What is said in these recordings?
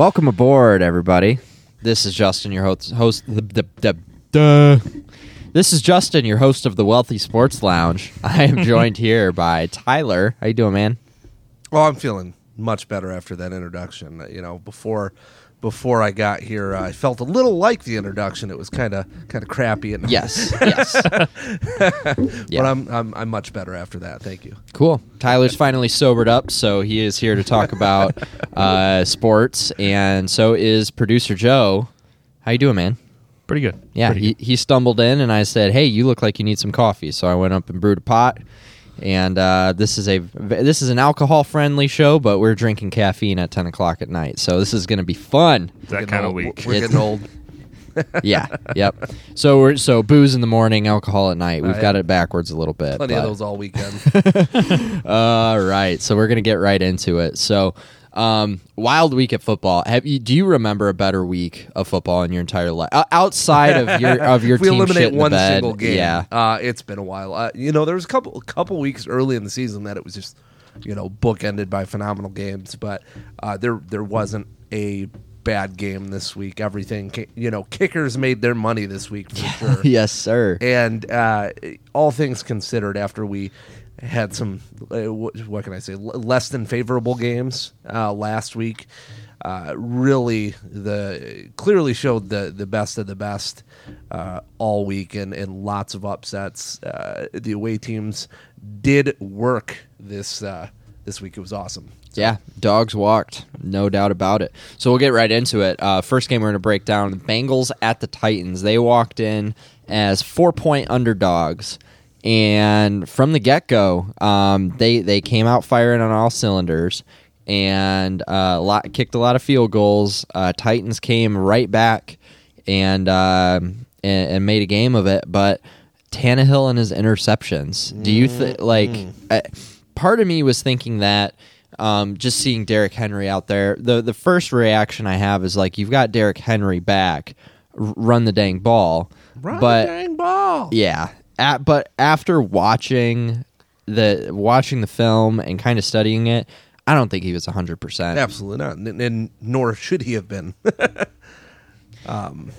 Welcome aboard, everybody. This is Justin, your host. Host the, the, the, the This is Justin, your host of the Wealthy Sports Lounge. I am joined here by Tyler. How you doing, man? Well, I'm feeling much better after that introduction. You know, before before I got here, uh, I felt a little like the introduction. It was kind of kind of crappy, and Yes, yes. but I'm, I'm I'm much better after that. Thank you. Cool. Tyler's finally sobered up, so he is here to talk about uh, sports, and so is producer Joe. How you doing, man? Pretty good. Yeah, Pretty he, he stumbled in, and I said, "Hey, you look like you need some coffee." So I went up and brewed a pot. And uh, this is a this is an alcohol friendly show, but we're drinking caffeine at ten o'clock at night, so this is going to be fun. good. That kind of week. We're It's- getting old. Yeah, yep. So we're so booze in the morning, alcohol at night. We've I got it backwards a little bit. Plenty of those all weekend. All right, so we're gonna get right into it. So, um, wild week at football. Have you? Do you remember a better week of football in your entire life Uh, outside of your of your we team eliminate shit one single game, Yeah, uh, it's been a while. Uh, you know, there was a couple a couple weeks early in the season that it was just you know bookended by phenomenal games, but uh, there there wasn't a bad game this week. Everything, you know, kickers made their money this week for sure. yes, sir. And uh, all things considered, after we had some, uh, what, what can I say, less than favorable games uh, last week, uh, really the clearly showed the the best of the best uh, all week, and, and lots of upsets. Uh, the away teams did work this uh, this week. It was awesome. Yeah, dogs walked, no doubt about it. So we'll get right into it. Uh, first game we're going to break down: the Bengals at the Titans. They walked in as four point underdogs, and from the get go, um, they they came out firing on all cylinders and uh, a lot, kicked a lot of field goals. Uh, Titans came right back and, uh, and and made a game of it, but. Tannehill and his interceptions. Do you think like? Uh, part of me was thinking that um, just seeing Derrick Henry out there, the the first reaction I have is like, you've got Derrick Henry back, r- run the dang ball. Run but the dang ball. yeah, at, but after watching the watching the film and kind of studying it, I don't think he was hundred percent. Absolutely not, and, and nor should he have been. um,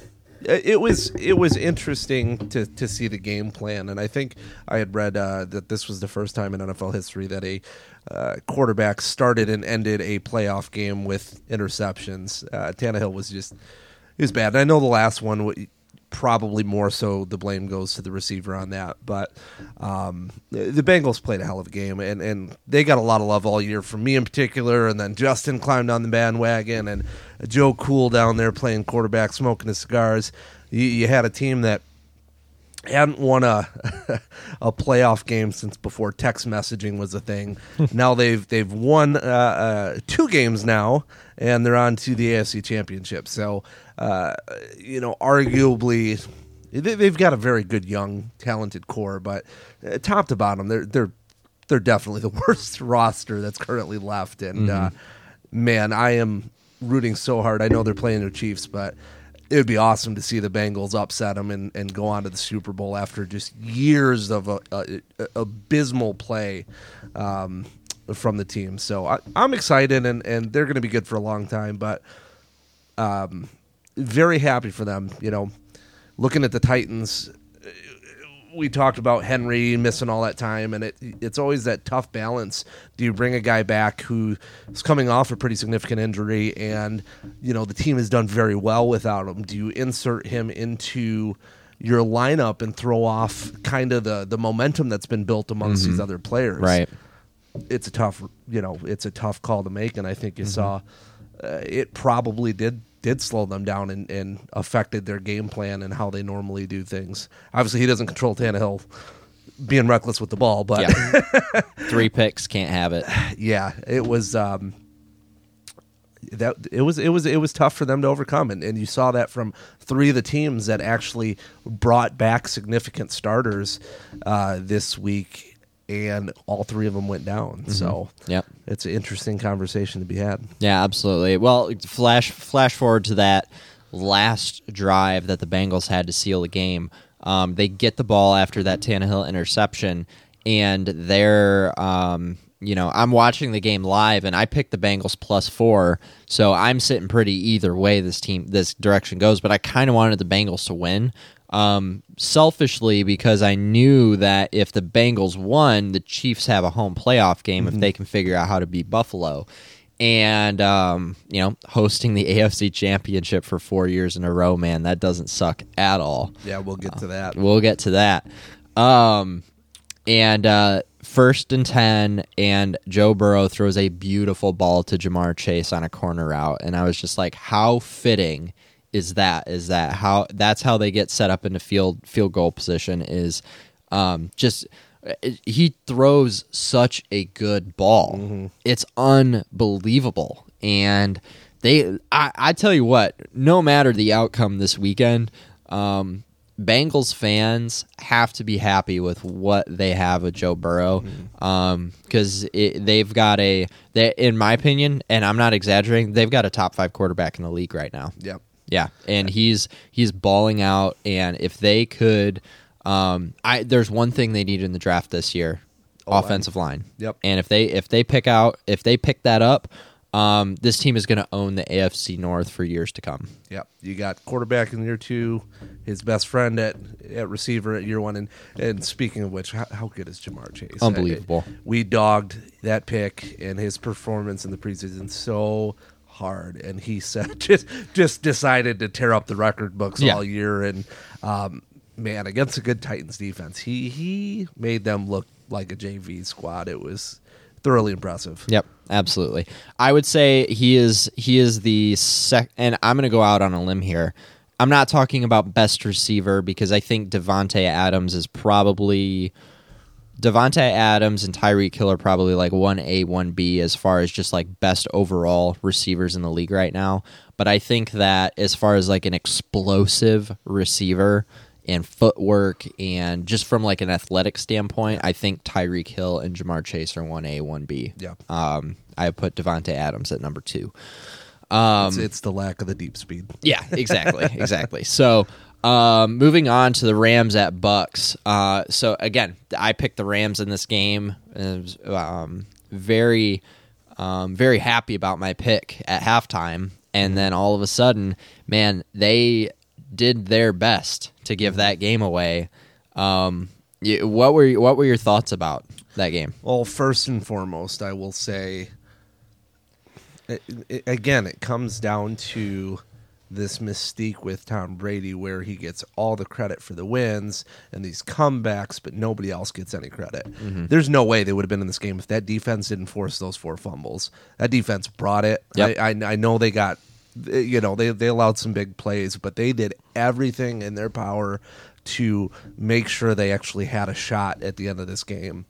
it was it was interesting to to see the game plan, and I think I had read uh, that this was the first time in NFL history that a uh, quarterback started and ended a playoff game with interceptions. Uh, Tannehill was just he was bad. And I know the last one. Probably more so, the blame goes to the receiver on that. But um, the Bengals played a hell of a game, and, and they got a lot of love all year from me in particular. And then Justin climbed on the bandwagon, and Joe Cool down there playing quarterback, smoking his cigars. You, you had a team that hadn't won a a playoff game since before text messaging was a thing. now they've they've won uh, uh, two games now, and they're on to the AFC Championship. So, uh, you know, arguably, they, they've got a very good young, talented core, but uh, top to bottom, they're they're they're definitely the worst roster that's currently left. And uh, man, I am rooting so hard. I know they're playing their Chiefs, but it would be awesome to see the Bengals upset them and, and go on to the Super Bowl after just years of a, a, a- abysmal play um, from the team. So I, I'm excited, and, and they're going to be good for a long time. But um, very happy for them. You know, looking at the Titans, we talked about Henry missing all that time, and it it's always that tough balance. Do you bring a guy back who's coming off a pretty significant injury, and you know the team has done very well without him? Do you insert him into your lineup and throw off kind of the the momentum that's been built amongst these other players? Right. it's a tough you know it's a tough call to make and i think Mm-hmm. you saw uh, it probably did did slow them down and, and affected their game plan and how they normally do things obviously he doesn't control Tannehill being reckless with the ball but yeah. Three picks, can't have it. Yeah, it was um that it was it was it was tough for them to overcome and, and you saw that from three of the teams that actually brought back significant starters uh, this week and all three of them went down so Yep. it's an interesting conversation to be had. Yeah, absolutely. Well, flash flash forward to that last drive that the Bengals had to seal the game. Um, they get the ball after that Tannehill interception, and they're um, you know, I'm watching the game live and I picked the Bengals plus four, so I'm sitting pretty either way this team this direction goes. But I kind of wanted the Bengals to win, um, selfishly because I knew that if the Bengals won, the Chiefs have a home playoff game if they can figure out how to beat Buffalo. And um, you know, hosting the AFC Championship for four years in a row, man, that doesn't suck at all. Yeah, we'll get to that. We'll get to that. Um, and uh, first and 10, and Joe Burrow throws a beautiful ball to Ja'Marr Chase on a corner route. And I was just like, how fitting is that? Is that how that's how they get set up into field field goal position? Is um, just he throws such a good ball. It's unbelievable. And they, I, I tell you what, no matter the outcome this weekend, um, Bengals fans have to be happy with what they have with Joe Burrow because they've got a, they, in my opinion, and I'm not exaggerating, they've got a top five quarterback in the league right now. Yep. Yeah, and he's he's balling out. And if they could, um, I there's one thing they need in the draft this year, offensive line. Yep. And if they if they pick out if they pick that up, um, this team is going to own the AFC North for years to come. Yep. You got quarterback in year two, his best friend at, at receiver at year one, and and speaking of which, how, how good is Ja'Marr Chase? Unbelievable. I- we dogged that pick and his performance in the preseason so hard, and he said just just decided to tear up the record books Yeah. all year, and um, man, against a good Titans defense, he he made them look like a JV squad. It was thoroughly impressive. Yep, absolutely. I would say he is he is the sec, and I'm going to go out on a limb here. I'm not talking about best receiver because I think Davante Adams is probably Davante Adams and Tyreek Hill are probably like one A, one B as far as just like best overall receivers in the league right now. But I think that as far as like an explosive receiver and footwork and just from like an athletic standpoint, I think Tyreek Hill and Ja'Marr Chase are one A, one B. Yeah. Um, I put Davante Adams at number two. it's, it's the lack of the deep speed. Yeah, exactly, exactly. So, um, moving on to the Rams at Bucs. Uh, so again, I picked the Rams in this game. And was, um, very, um, very happy about my pick at halftime, and then all of a sudden, man, they did their best to give that game away. Um, you, what were what were your thoughts about that game? Well, first and foremost, I will say, i i again, it comes down to this mystique with Tom Brady, where he gets all the credit for the wins and these comebacks, but nobody else gets any credit. Mm-hmm. There's no way they would have been in this game if that defense didn't force those four fumbles. That defense brought it. Yep. I, I, I know they got, you know, they they allowed some big plays, but they did everything in their power to make sure they actually had a shot at the end of this game.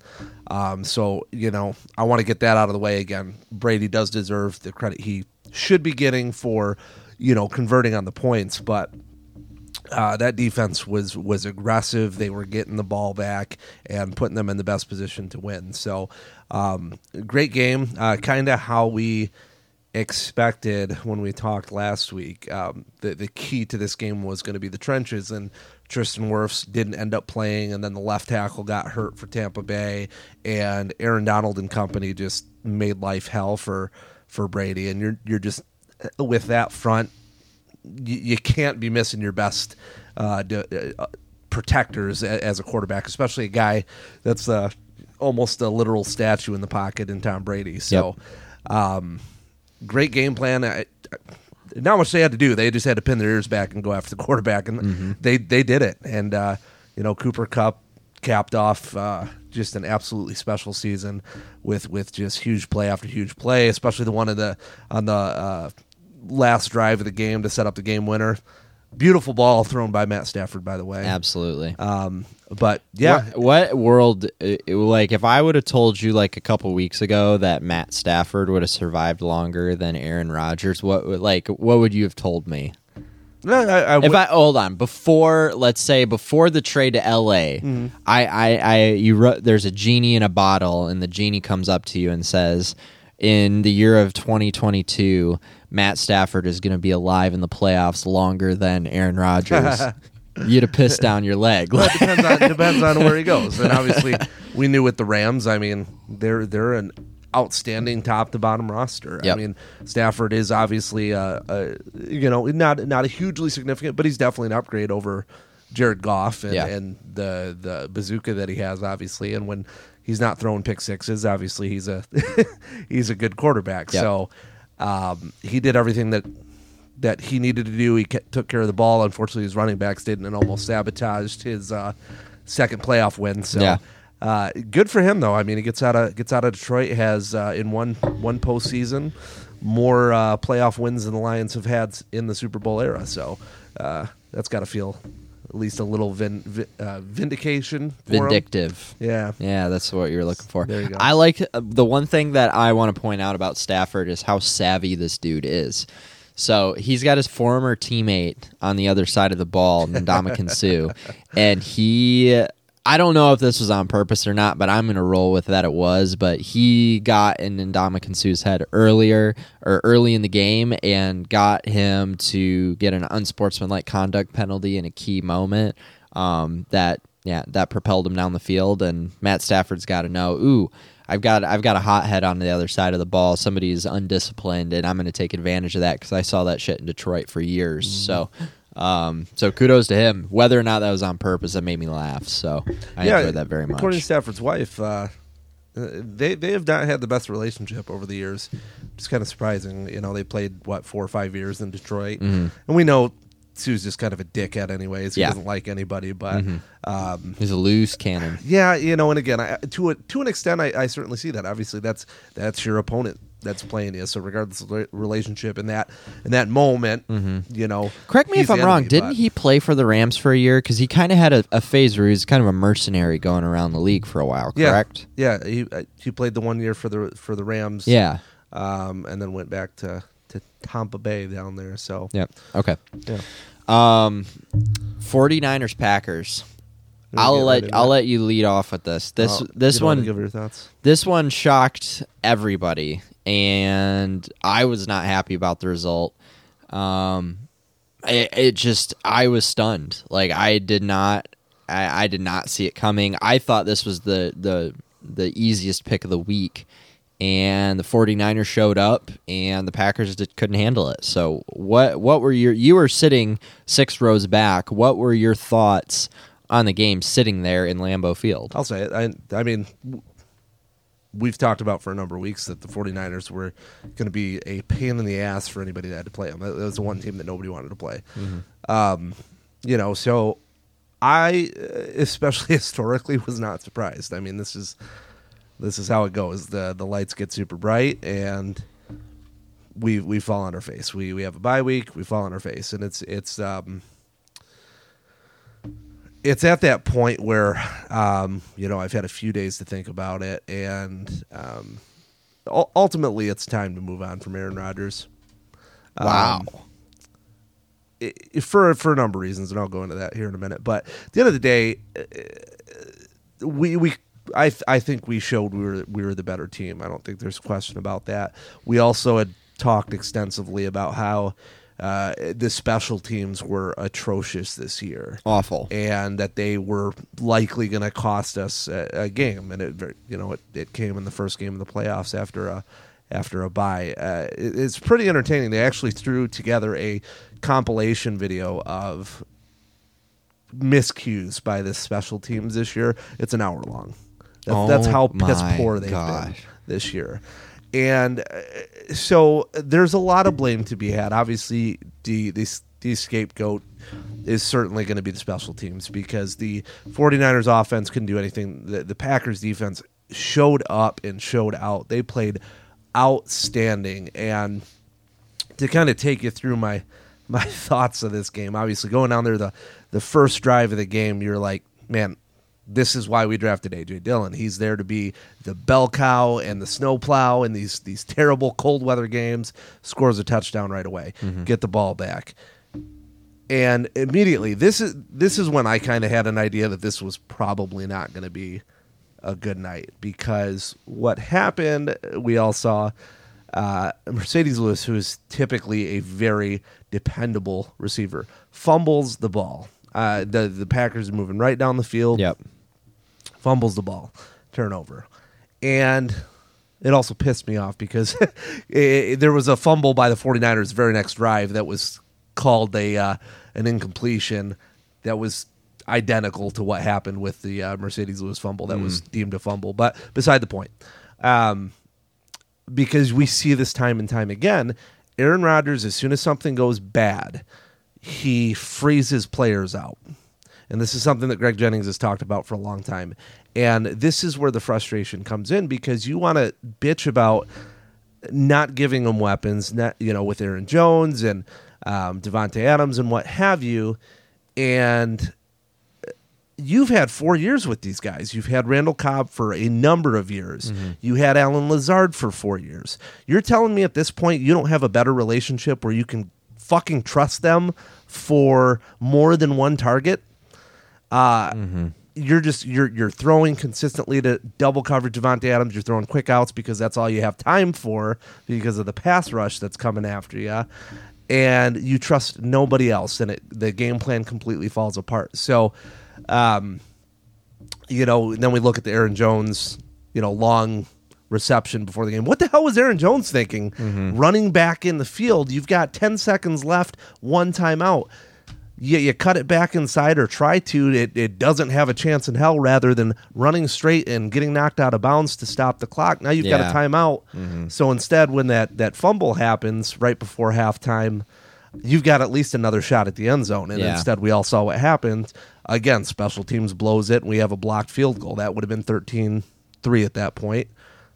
Um, so, you know, I want to get that out of the way again. Brady does deserve the credit he should be getting for, you know, converting on the points, but uh, that defense was was aggressive. They were getting the ball back and putting them in the best position to win. So, um, great game. Uh, kind of how we expected when we talked last week. Um, the the key to this game was going to be the trenches, and Tristan Wirfs didn't end up playing, and then the left tackle got hurt for Tampa Bay, and Aaron Donald and company just made life hell for for Brady, and you're you're just with that front you, you can't be missing your best uh, d- uh, protectors a- as a quarterback, especially a guy that's uh, almost a literal statue in the pocket in Tom Brady. So, um, great game plan. I, I- not much they had to do. They just had to pin their ears back and go after the quarterback, and they they did it. And uh, you know, Cooper Kupp capped off uh, just an absolutely special season with with just huge play after huge play, especially the one of the on the uh, last drive of the game to set up the game winner. Beautiful ball thrown by Matt Stafford, by the way. Absolutely. Um, but yeah, What, what world? uh, Like, if I would have told you like a couple weeks ago that Matt Stafford would have survived longer than Aaron Rodgers, what would like what would you have told me? I, I, I If would- I hold on before, let's say before the trade to L.A., Mm-hmm. I, I, I, you wrote, there's a genie in a bottle, and the genie comes up to you and says, "In the year of 2022, Matt Stafford is going to be alive in the playoffs longer than Aaron Rodgers." You'd have pissed down your leg. Well, it depends on depends on where he goes. And obviously, we knew with the Rams. I mean, they're they're an outstanding top to bottom roster. Yep. I mean, Stafford is obviously uh, uh, you know not not a hugely significant, but he's definitely an upgrade over Jared Goff and, Yeah. and the the bazooka that he has, obviously. And when he's not throwing pick sixes, obviously he's a he's a good quarterback. Yep. So um, he did everything that that he needed to do. He ke- took care of the ball. Unfortunately, his running backs didn't and almost sabotaged his uh, second playoff win. So. Yeah. Uh, good for him though. I mean, he gets out of gets out of Detroit. Has uh, in one one postseason more uh, playoff wins than the Lions have had in the Super Bowl era. So uh, that's got to feel at least a little vin, vi- uh, vindication. For him. Vindictive. Yeah. Yeah, that's what you're looking for. There you go. I like uh, the one thing that I want to point out about Stafford is how savvy this dude is. So he's got his former teammate on the other side of the ball, Ndamukong Suh, and he. I don't know if this was on purpose or not, but I'm going to roll with that it was. But he got in Ndamukong Suh's head earlier or early in the game and got him to get an unsportsmanlike conduct penalty in a key moment um, that yeah, that propelled him down the field. And Matt Stafford's got to know, ooh, I've got I've got a hothead on the other side of the ball. Somebody's undisciplined, and I'm going to take advantage of that because I saw that shit in Detroit for years. So. Um, so kudos to him. Whether or not that was on purpose, that made me laugh. So I enjoyed that very much. According to Stafford's wife, uh, they they have not had the best relationship over the years. It's kind of surprising. You know, they played what four or five years in Detroit, Mhm. and we know Suh's just kind of a dickhead, anyways. He Yeah. doesn't like anybody, but. Mhm. Um, He's a loose cannon. yeah, you know, and again, I, to a, to an extent, I, I certainly see that. Obviously, that's that's your opponent that's playing is. So regardless of the relationship in that in that moment, you know. Mm-hmm. Correct me if I'm the wrong. Didn't but- he play for the Rams for a year? Because he kind of had a, a phase where he was kind of a mercenary going around the league for a while. Correct? Yeah, he uh, he played the one year for the for the Rams. Yeah. um, and then went back to to Tampa Bay down there. So yeah, Okay. yeah, Um, 49ers Packers. I'll let right I'll let you lead off with this. This Uh, this you don't wanna one Give your thoughts. this one shocked everybody, and I was not happy about the result. Um, it, it just I was stunned. Like I did not I, I did not see it coming. I thought this was the the the easiest pick of the week. And the 49ers showed up, and the Packers just couldn't handle it. So, what what were your you were sitting six rows back? What were your thoughts on the game sitting there in Lambeau Field? I'll say it. I I mean. We've talked about for a number of weeks that the 49ers were going to be a pain in the ass for anybody that had to play them. That was the one team that nobody wanted to play. Um, you know, so I, especially historically, was not surprised. I mean, this is this is how it goes. the The lights get super bright, and we we fall on our face. We we have a bye week. We fall on our face, and it's it's um, it's at that point where um, you know I've had a few days to think about it, and um, ultimately it's time to move on from Aaron Rodgers. Wow. Um, i- i- for for a number of reasons, and I'll go into that here in a minute. But at the end of the day, uh, we we I th- I think we showed we were we were the better team. I don't think there's a question about that. We also had talked extensively about how uh, the special teams were atrocious this year Awful. and that they were likely going to cost us a, a game. And it, you know, it, it came in the first game of the playoffs after a after a bye. Uh, it- it's pretty entertaining. They actually threw together a compilation video of miscues by the special teams this year. It's an hour long. That's, that's Oh how piss poor they've been this year. And uh, so there's a lot of blame to be had. Obviously, the the, the scapegoat is certainly going to be the special teams because the 49ers offense couldn't do anything. The, the Packers defense showed up and showed out. They played outstanding. And to kind of take you through my my thoughts of this game, obviously going down there the the first drive of the game, you're like, man, this is why we drafted AJ Dillon. He's there to be the bell cow and the snowplow in these these terrible cold weather games. Scores a touchdown right away. Get the ball back. And immediately this is this is when I kind of had an idea that this was probably not going to be a good night because what happened we all saw uh, Marcedes Lewis, who is typically a very dependable receiver, fumbles the ball Uh, the the Packers are moving right down the field. Yep. Fumbles the ball, turnover, and it also pissed me off because it, there was a fumble by the 49ers the very next drive that was called a uh, an incompletion that was identical to what happened with the uh, Marcedes Lewis fumble that was deemed a fumble. But beside the point, um, because we see this time and time again, Aaron Rodgers, as soon as something goes bad, he freezes players out. And this is something that Greg Jennings has talked about for a long time. And this is where the frustration comes in because you want to bitch about not giving them weapons, not, you know, with Aaron Jones and um, Davante Adams and what have you. And you've had four years with these guys. You've had Randall Cobb for a number of years. You had Allen Lazard for four years. You're telling me at this point you don't have a better relationship where you can fucking trust them for more than one target? Uh, You're just you're you're throwing consistently to double coverage Davante Adams. You're throwing quick outs because that's all you have time for because of the pass rush that's coming after you, and you trust nobody else, and it, the game plan completely falls apart. So, um, you know, then we look at the Aaron Jones, you know, long reception before the game. What the hell was Aaron Jones thinking? Running back in the field, you've got 10 seconds left, one timeout. You, you cut it back inside or try to, it, it doesn't have a chance in hell rather than running straight and getting knocked out of bounds to stop the clock. Now you've got a timeout. So instead, when that, that fumble happens right before halftime, you've got at least another shot at the end zone. And Yeah. instead, we all saw what happened. Again, special teams blows it, and we have a blocked field goal. That would have been 13 3 at that point,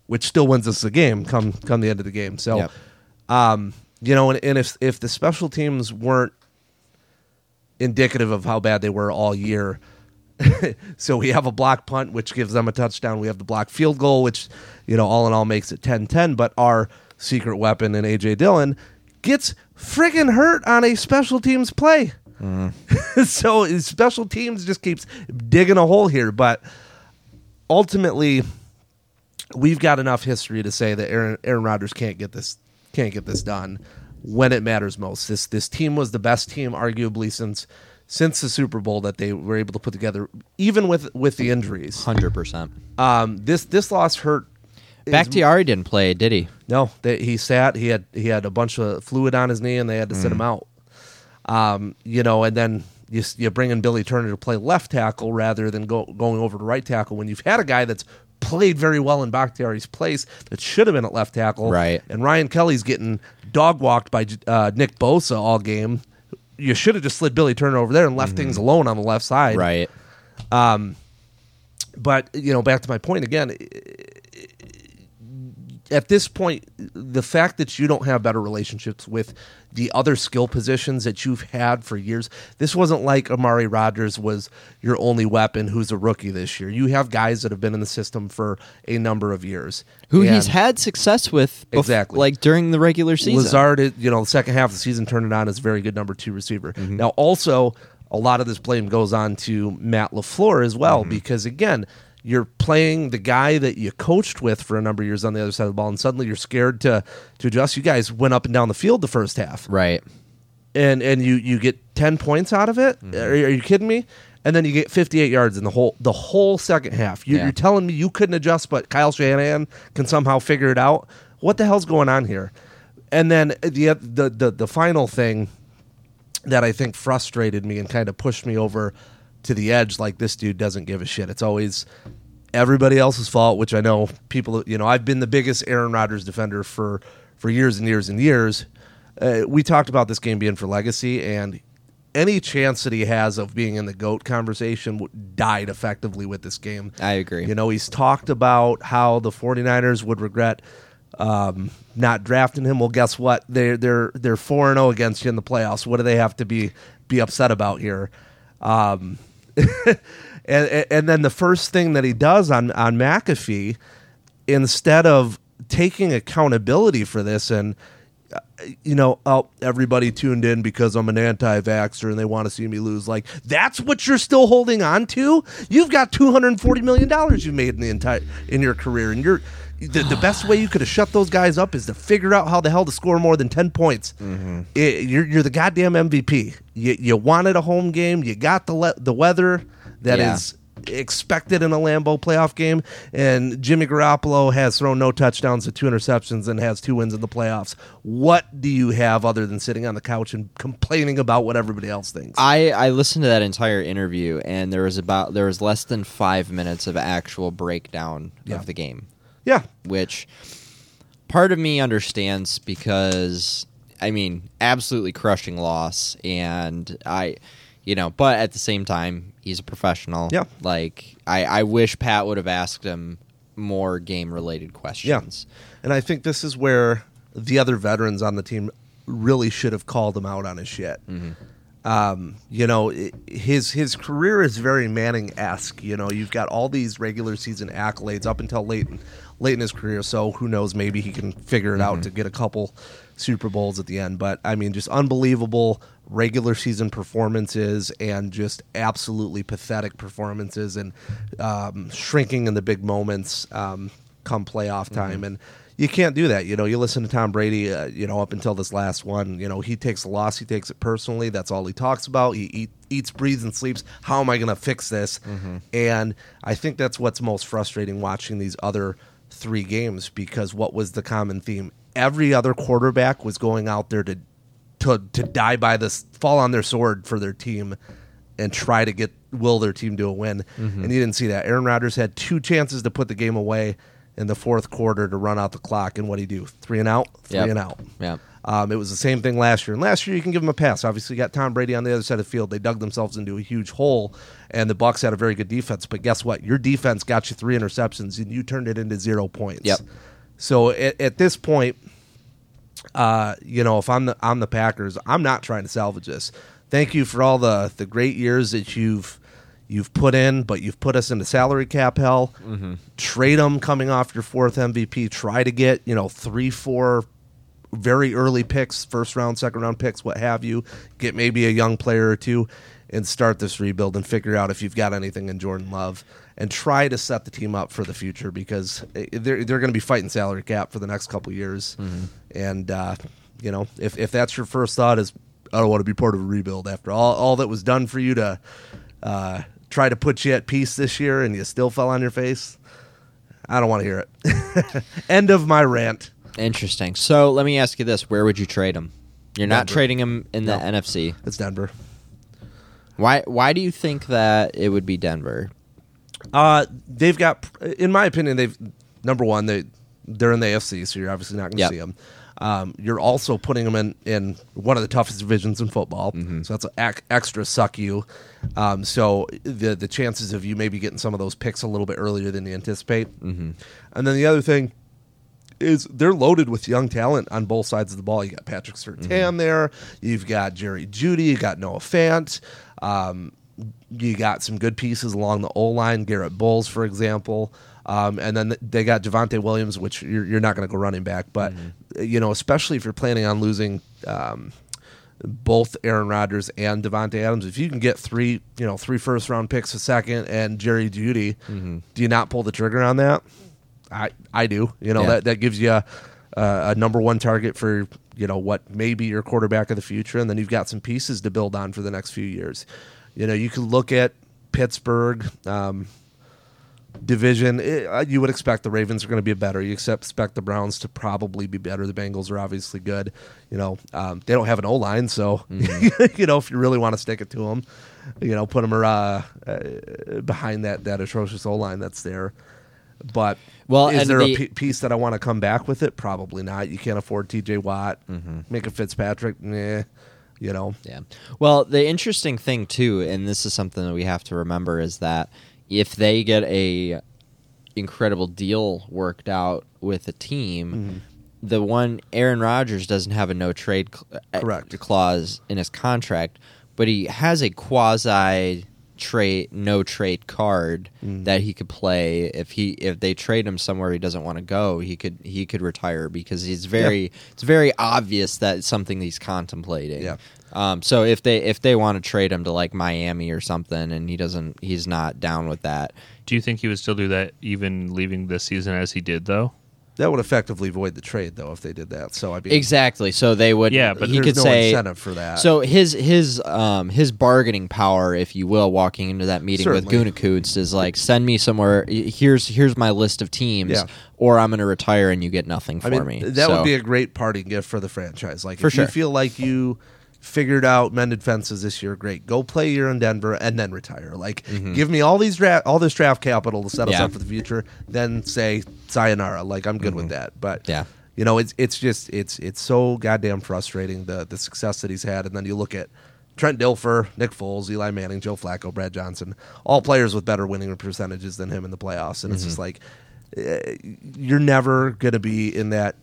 which still wins us the game come come the end of the game. So, Yep. um, you know, and, and if if the special teams weren't indicative of how bad they were all year, so we have a block punt, which gives them a touchdown. We have the block field goal, which, you know, all in all makes it 10 10. But our secret weapon in A.J. Dillon gets friggin' hurt on a special teams play. Mm-hmm. so special teams just keeps digging a hole here. But ultimately, we've got enough history to say that Aaron, Aaron Rodgers can't get this can't get this done when it matters most. This this team was the best team arguably since since the Super Bowl that they were able to put together, even with with the injuries. 100%. Um, this this loss hurt. is- Bakhtiari didn't play, did he? no, they, he sat. He had he had a bunch of fluid on his knee, and they had to sit him out. Um, you know, and then you you bring in Billy Turner to play left tackle rather than go, going over to right tackle when you've had a guy that's played very well in Bakhtiari's place that should have been at left tackle. Right. And Ryan Kelly's getting dog walked by uh, Nick Bosa all game. You should have just slid Billy Turner over there and left things alone on the left side. Right. But you know, back to my point again. At this point, the fact that you don't have better relationships with the other skill positions that you've had for years, this wasn't like Amari Rodgers was your only weapon who's a rookie this year. You have guys that have been in the system for a number of years. Who And he's had success with bef- Exactly. like during the regular season. Lazard, you know, the second half of the season turned it on as a very good number two receiver. Mm-hmm. Now, also, a lot of this blame goes on to Matt LaFleur as well, mm-hmm. because again, you're playing the guy that you coached with for a number of years on the other side of the ball, and suddenly you're scared to to adjust. You guys went up and down the field the first half, Right. and and you you get ten points out of it. Mm-hmm. Are, are you kidding me? And then you get 58 yards in the whole the whole second half. You, Yeah. You're telling me you couldn't adjust, but Kyle Shanahan can somehow figure it out. What the hell's going on here? And then the the the, the final thing that I think frustrated me and kind of pushed me over to the edge, like this dude doesn't give a shit. It's always everybody else's fault, which I know people. You know, I've been the biggest Aaron Rodgers defender for for years and years and years. Uh, we talked about this game being for legacy, and any chance that he has of being in the goat conversation died effectively with this game. I agree. You know, he's talked about how the 49ers would regret um, not drafting him. Well, guess what? They're they're they're four and zero against you in the playoffs. What do they have to be be upset about here? Um, and and then the first thing that he does on on McAfee, instead of taking accountability for this and uh, you know, oh, everybody tuned in because I'm an anti-vaxxer and they want to see me lose. Like that's what you're still holding on to. You've got 240 million dollars you've made in the entire in your career, and you're the, the best way you could have shut those guys up is to figure out how the hell to score more than 10 points. Mm-hmm. It- you're, you're the goddamn MVP. You, you wanted a home game. You got the le- the weather that is Yeah. expected in a Lambeau playoff game. And Jimmy Garoppolo has thrown no touchdowns and two interceptions and has two wins in the playoffs. What do you have other than sitting on the couch and complaining about what everybody else thinks? I, I listened to that entire interview and there was about there was less than five minutes of actual breakdown Yeah. of the game. Yeah. which part of me understands because I mean, absolutely crushing loss, and I, you know, but at the same time, he's a professional. Yeah. Like I, I wish Pat would have asked him more game related questions. Yeah. And I think this is where the other veterans on the team really should have called him out on his shit. Um, you know, his his career is very Manning esque. You know, you've got all these regular season accolades up until late late in his career. So who knows? Maybe he can figure it out to get a couple Super Bowls at the end. But I mean, just unbelievable regular season performances and just absolutely pathetic performances and um, shrinking in the big moments um, come playoff time and you can't do that. You know, you listen to Tom Brady, uh, you know, up until this last one, you know, he takes a loss, he takes it personally. That's all he talks about. He eat, eats, breathes, and sleeps. How am I going to fix this? And I think that's what's most frustrating watching these other three games because what was the common theme? Every other quarterback was going out there to to to die by this, fall on their sword for their team, and try to get will their team to a win. Mm-hmm. And you didn't see that. Aaron Rodgers had two chances to put the game away in the fourth quarter to run out the clock, and what he do? Three and out, three Yep. and out. Yeah. Um, it was the same thing last year. And last year, you can give them a pass. Obviously, you got Tom Brady on the other side of the field. They dug themselves into a huge hole, and the Bucs had a very good defense. But guess what? Your defense got you three interceptions, and you turned it into zero points. Yep. So at, at this point, uh, you know, if I'm the I'm the Packers, I'm not trying to salvage this. Thank you for all the the great years that you've you've put in, but you've put us into salary cap hell. Trade them coming off your fourth MVP. Try to get you know three, four very early picks, first round, second round picks, what have you. Get maybe a young player or two, and start this rebuild and figure out if you've got anything in Jordan Love, and try to set the team up for the future because they're they're going to be fighting salary cap for the next couple years, and uh, you know if if that's your first thought is I don't want to be part of a rebuild after all all that was done for you to uh, try to put you at peace this year and you still fell on your face. I don't want to hear it. End of my rant. Interesting. So let me ask you this: Where would you trade him? You're not trading him in the No. NFC. It's Denver. Why? Why do you think that it would be Denver? Uh, they've got, in my opinion, they've number one they they're in the AFC, so you're obviously not going to Yep. see them. Um, you're also putting them in, in one of the toughest divisions in football, so that's an ac- extra suck you. Um, so the the chances of you maybe getting some of those picks a little bit earlier than you anticipate. Mm-hmm. And then the other thing is they're loaded with young talent on both sides of the ball. You got Patrick Surtain there, you've got Jerry Jeudy, you got Noah Fant. Um, you got some good pieces along the O line, Garett Bolles, for example. Um, and then they got Javonte Williams, which you're, you're not going to go running back, but you know, especially if you're planning on losing um, both Aaron Rodgers and Davante Adams, if you can get three, you know, three first round picks a second and Jerry Jeudy, do you not pull the trigger on that? I I do. You know Yeah. that that gives you a, a number one target for you know what may be your quarterback of the future, and then you've got some pieces to build on for the next few years. You know, you could look at Pittsburgh. Um, division. Eh, uh, you would expect the ravens are going to be better. You expect the browns to probably be better. The bengals are obviously good. You know um, they don't have an o-line so you know if you really want to stick it to them you know put them uh, uh, behind that that atrocious o-line that's there. But Well, is there the- a p- piece that i want to come back with it? Probably not. You can't afford tj watt. Minkah fitzpatrick nah, you know Yeah. Well, the interesting thing too, and this is something that we have to remember, is that if they get a incredible deal worked out with a team, Mm-hmm. the one Aaron Rodgers doesn't have a no trade cl- uh, Correct. clause in his contract, but he has a quasi trade no trade card Mm. that he could play if he if they trade him somewhere he doesn't want to go he could he could retire because he's very it's very obvious that it's something he's contemplating Yeah. um, so if they if they want to trade him to like Miami or something, and he doesn't, he's not down with that. Do you think he would still do that even leaving this season as he did, though? That would effectively void the trade though if they did that. So I mean, Exactly. So they would. Yeah, but he there's could no say incentive for that. So his his um his bargaining power, if you will, walking into that meeting Certainly. with Gutekunst is like, send me somewhere. Here's here's my list of teams, Yeah. or I'm going to retire and you get nothing for I mean, me. that So- would be a great parting gift for the franchise. Like, For if sure. you feel like you figured out mended fences this year, great. Go play a year in Denver and then retire. Like, give me all these draft, all this draft capital to set us Mm-hmm. Yeah. up for the future. Then say sayonara. Like, I'm good with that. But Mm-hmm. Yeah. you know, it's it's just it's it's so goddamn frustrating the the success that he's had, and then you look at. Trent Dilfer, Nick Foles, Eli Manning, Joe Flacco, Brad Johnson, all players with better winning percentages than him in the playoffs. And it's Mm-hmm. just like, uh, you're never going to be in that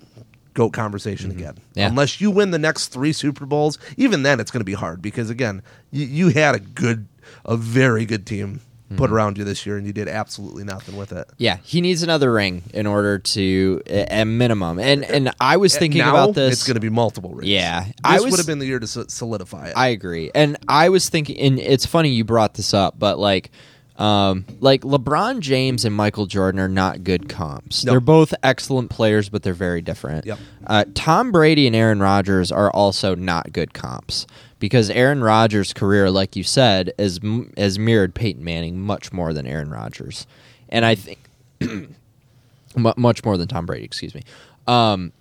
goat conversation again Mm-hmm. Yeah. unless you win the next three super bowls even then it's going to be hard because again you, you had a good a very good team put Mm-hmm. around you this year and you did absolutely nothing with it Yeah, he needs another ring in order to a a minimum. And and I was thinking now, about this. it's going to be multiple rings Yeah. this I was- would have been the year to solidify it I agree. And I was thinking, and it's funny you brought this up, but like, um, like LeBron James and Michael Jordan are not good comps. No. They're both excellent players, but they're very different. Yep. Uh, Tom Brady and Aaron Rodgers are also not good comps because Aaron Rodgers' career, like you said, is has mirrored Peyton Manning much more than Aaron Rodgers, and I think mu- much more than Tom Brady. Excuse me. Um,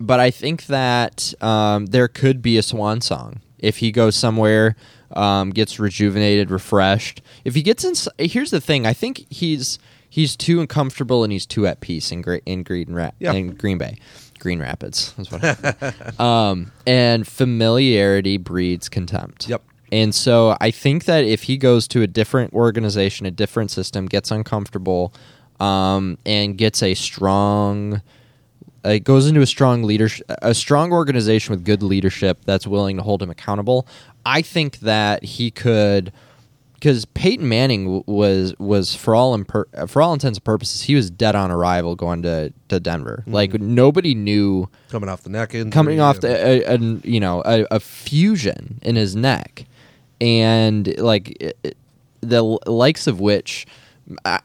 but I think that um, there could be a swan song if he goes somewhere, um, gets rejuvenated, refreshed. If he gets in, here's the thing: I think he's he's too uncomfortable and he's too at peace in Gre- in Green Ra- Yeah. in Green Bay, Green Rapids. That's what. um, and familiarity breeds contempt. Yep. And so I think that if he goes to a different organization, a different system, gets uncomfortable, um, and gets a strong Uh, it goes into a strong leadership, a strong organization with good leadership that's willing to hold him accountable. I think that he could, because Peyton Manning was was for all imper- for all intents and purposes, he was dead on arrival going to to Denver. Mm-hmm. Like nobody knew coming off the neck injury coming off the a, a, you know a, a fusion in his neck, and like it, it- the likes of which I,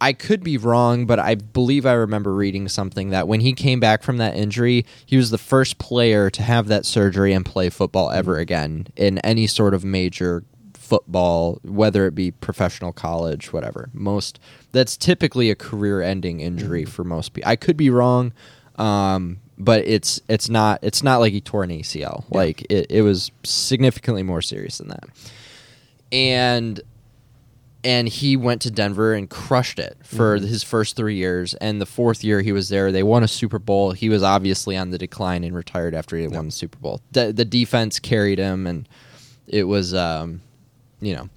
I could be wrong, but I believe I remember reading something that when he came back from that injury, he was the first player to have that surgery and play football ever again in any sort of major football, whether it be professional college, whatever. Most that's typically a career-ending injury for most people. I could be wrong, um, but it's it's not it's not like he tore an ACL. Like it, it was significantly more serious than that. And and he went to Denver and crushed it for his first three years. And the fourth year he was there, they won a Super Bowl. He was obviously on the decline and retired after he had won the Super Bowl. The, the defense carried him, and it was, um, you know.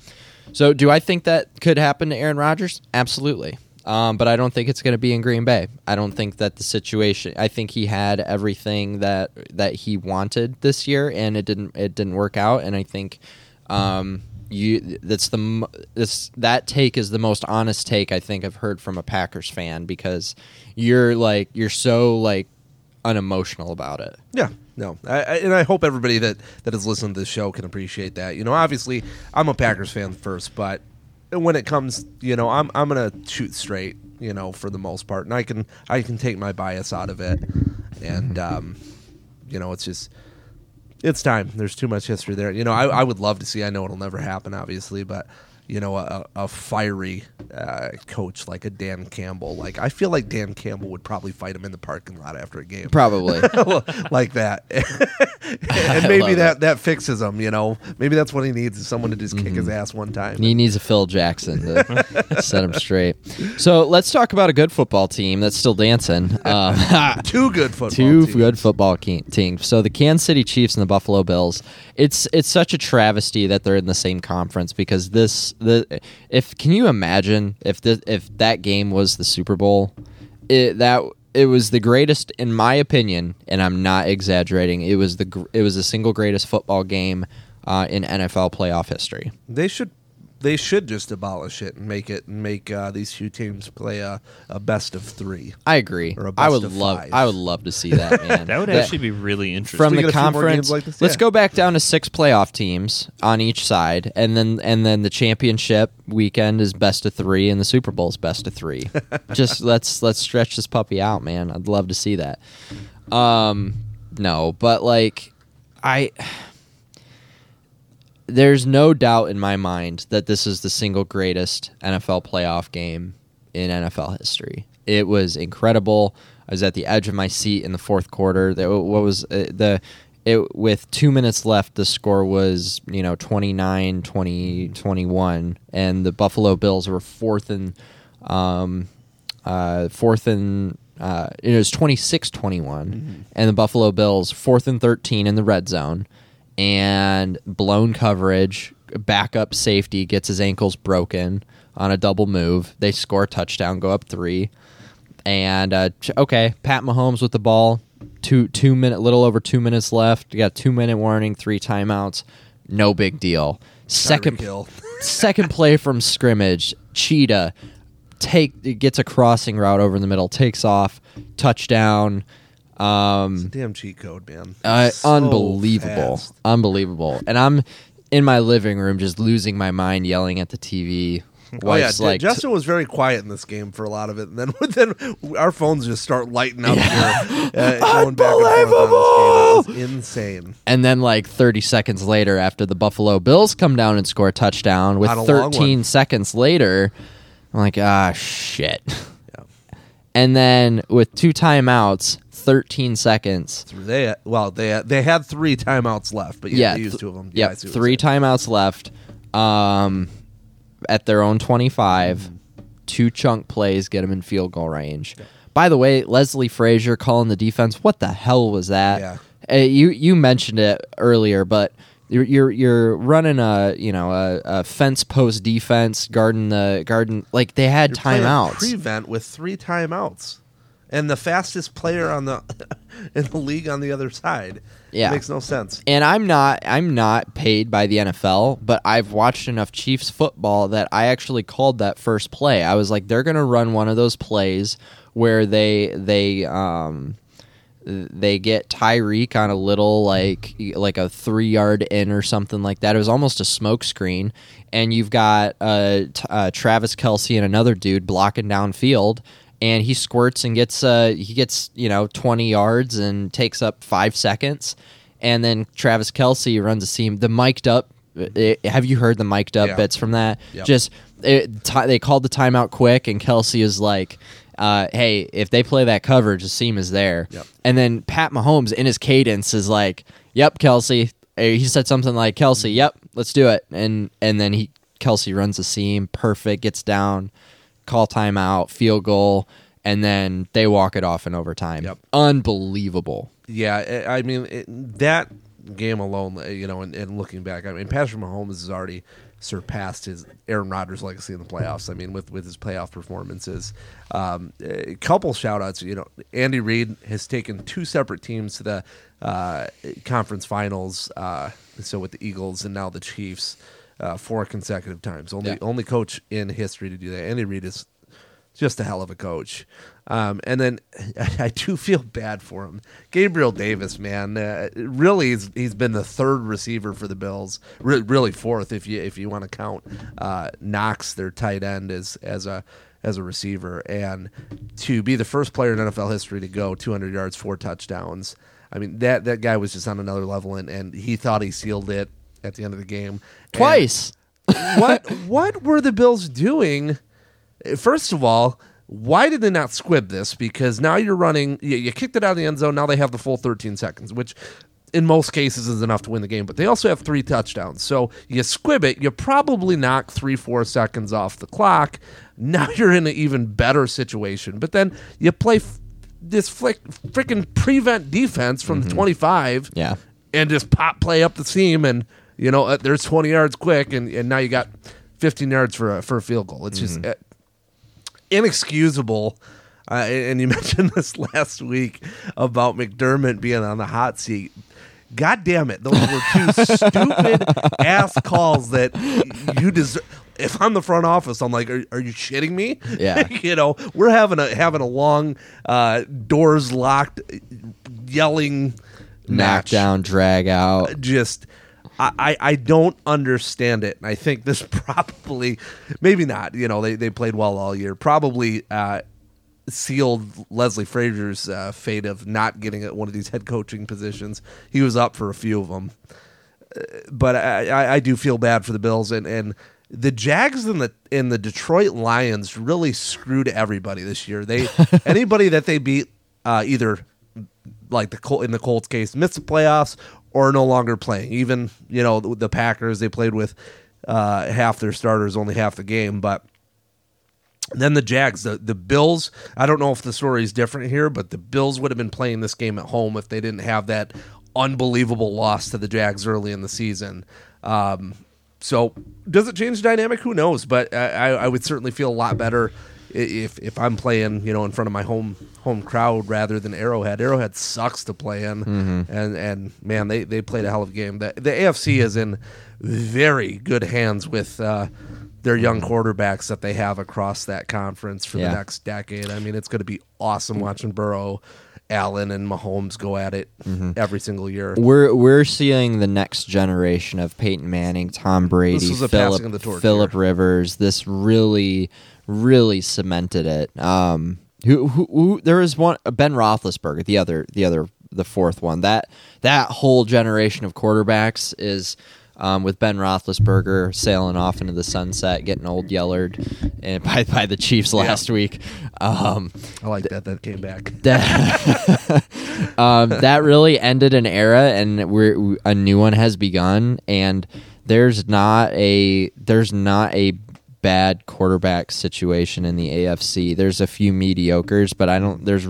So, do I think that could happen to Aaron Rodgers? Absolutely. Um, but I don't think it's going to be in Green Bay. I don't think that the situation. I think he had everything that that he wanted this year, and it didn't. It didn't work out. And I think um, you that's the this that take is the most honest take I think I've heard from a Packers fan because you're like you're so like unemotional about it. Yeah, no, I, I, and I hope everybody that that has listened to this show can appreciate that. You know, obviously, I'm a Packers fan first, but when it comes, you know, I'm I'm gonna shoot straight. You know, for the most part, and I can I can take my bias out of it, and um, you know, it's just it's time. There's too much history there. You know, I, I would love to see. I know it'll never happen, obviously, but you know, a, a fiery uh, coach like a Dan Campbell. Like I feel like Dan Campbell would probably fight him in the parking lot after a game Probably. like that. And maybe that that fixes him. You know, maybe that's what he needs is someone to just kick Mm-hmm. his ass one time. He needs a Phil Jackson to set him straight. So let's talk about a good football team that's still dancing. Um, Two good football. two teams. good football teams. So the Kansas City Chiefs and the Buffalo Bills. It's it's such a travesty that they're in the same conference because this the if can you imagine if the if that game was the Super Bowl, it that it was the greatest in my opinion, and I'm not exaggerating. It was the it was the single greatest football game uh, in NFL playoff history. They should they should just abolish it and make it and make uh, these two teams play a, a best of three. I agree. Or a I best would of love. five. I would love to see that, man. That would actually be really interesting. from We the get a few more conference. like this, Let's yeah. go back down to six playoff teams on each side, and then and then the championship weekend is best of three, and the Super Bowl is best of three. Just let's let's stretch this puppy out, man. I'd love to see that. Um, no, but like I. There's no doubt in my mind that this is the single greatest NFL playoff game in NFL history. It was incredible. I was at the edge of my seat in the fourth quarter. What was uh, the it with 2 minutes left the score was, you know, 29 20 21 and the Buffalo Bills were fourth and um uh fourth and uh it was 26 21 and the Buffalo Bills fourth and 13 in the red zone and blown coverage, backup safety gets his ankles broken on a double move. They score a touchdown, go up three, and uh, okay, Pat Mahomes with the ball, two two minute, little over two minutes left. You got two minute warning, three timeouts, no big deal. Second second play from scrimmage, Cheetah take gets a crossing route over in the middle, takes off, touchdown. Um, Damn cheat code, man. uh, So unbelievable, fast. unbelievable. And I'm in my living room just losing my mind, yelling at the TV. Oh yeah, like, Justin was very quiet in this game for a lot of it, and then then our phones just start lighting up here, uh, going back and forth on this game. It was insane. and then like 30 seconds later, after the Buffalo Bills come down and score a touchdown, with a 13 seconds later, I'm like, ah, shit. Yeah. And then with two timeouts, 13 seconds. They well, they they had three timeouts left, but yeah, they used th- two of them. Yeah, what three timeouts left. Um, at their own 25, Mm-hmm. two chunk plays get them in field goal range. By the way, Leslie Frazier calling the defense. What the hell was that? Yeah. Uh, you you mentioned it earlier, but you're you're, you're running a you know a, a fence post defense, guarding the garden like they had You're timeouts. Prevent with three timeouts, and the fastest player on the in the league on the other side. Yeah. makes no sense. and I'm not I'm not paid by the NFL, but I've watched enough Chiefs football that I actually called that first play. I was like, they're gonna run one of those plays where they they um they get Tyreek on a little like like a three yard in or something like that. It was almost a smoke screen, and you've got uh, t- uh, Travis Kelce and another dude blocking downfield, and he squirts and gets uh he gets you know twenty yards and takes up five seconds, and then Travis Kelce runs a seam. The mic'd up. eh, have you heard the mic'd up Yeah. bits from that? Yep. Just it, ti they called the timeout quick, and Kelce is like, uh, "Hey, if they play that coverage, the seam is there." Yep. And then Pat Mahomes in his cadence is like, "Yep, Kelce." Uh, He said something like, "Kelce, yep, let's do it." And and then he Kelce runs the seam, perfect, gets down, call timeout, field goal, and then they walk it off in overtime. Yep. Unbelievable. Yeah, I I mean it, that game alone, uh, you know, and, and looking back, I mean, Patrick Mahomes has already surpassed his Aaron Rodgers legacy in the playoffs. I mean, with with his playoff performances, um, a couple shout outs. You know, Andy Reid has taken two separate teams to the uh, conference finals. Uh, so with the Eagles and now the Chiefs, uh, four consecutive times. Only Yeah. only coach in history to do that. Andy Reid is just a hell of a coach. Um, and then I, do feel bad for him. Gabriel Davis, man, uh, really, he's, he's been the third receiver for the Bills. Re- really fourth if you if you want to count uh, Knox, their tight end, as as a as a receiver, and to be the first player in NFL history to go 200 yards, four touchdowns. I mean that that guy was just on another level, and, and he thought he sealed it at the end of the game Twice. what what were the Bills doing? First of all, why did they not squib this? Because now you're running, you, you kicked it out of the end zone. Now they have the full 13 seconds, which in most cases is enough to win the game. But they also have three touchdowns, so you squib it. You probably knock three, four seconds off the clock. Now you're in an even better situation. But then you play f- this flick, freaking prevent defense from the mm-hmm. 25 Yeah. and just pop play up the seam and you know uh, there's 20 yards quick and, and now you got 15 yards for a, for a field goal it's just uh, inexcusable uh, and you mentioned this last week about McDermott being on the hot seat God damn it! Those were two stupid ass calls that you deserve. if I'm the front office, I'm like, are, are you shitting me? Yeah. you know, we're having a having a long uh, doors locked, yelling match. Knockdown, drag out. Just. I, I I don't understand it. And I think this probably, maybe not. You know, they, they played well all year. Probably uh, sealed Leslie Frazier's uh, fate of not getting at one of these head coaching positions. He was up for a few of them, uh, but I, I, I do feel bad for the Bills and and the Jags and the and the Detroit Lions really screwed everybody this year. They anybody that they beat uh, either like the Col- in the Colts case missed the playoffs or no longer playing. Even you know the, the Packers they played with uh, half their starters, only half the game, but then the Jags, the, the Bills. I don't know if the story is different here, but the Bills would have been playing this game at home if they didn't have that unbelievable loss to the Jags early in the season. Um, so, does it change the dynamic? Who knows? But I, I would certainly feel a lot better if if I'm playing, you know, in front of my home home crowd rather than Arrowhead. Arrowhead sucks to play in, and and man, they they played a hell of a game. The the AFC is in very good hands with. Uh, their young quarterbacks that they have across that conference for Yeah. the next decade. I mean, it's going to be awesome watching Burrow, Allen, and Mahomes go at it every single year. We're we're seeing the next generation of Peyton Manning, Tom Brady, This was a Philip passing of the torch Philip. Rivers. This really really cemented it. Um, who, who, who there was one Ben Roethlisberger, the other the other the fourth one. That that whole generation of quarterbacks is. Um, with Ben Roethlisberger sailing off into the sunset, getting old yellered and by, by the Chiefs last week. Um, I like that. That came back. that um, that really ended an era, and we're a new one has begun. And there's not a there's not a bad quarterback situation in the AFC. There's a few mediocres, but I don't. There's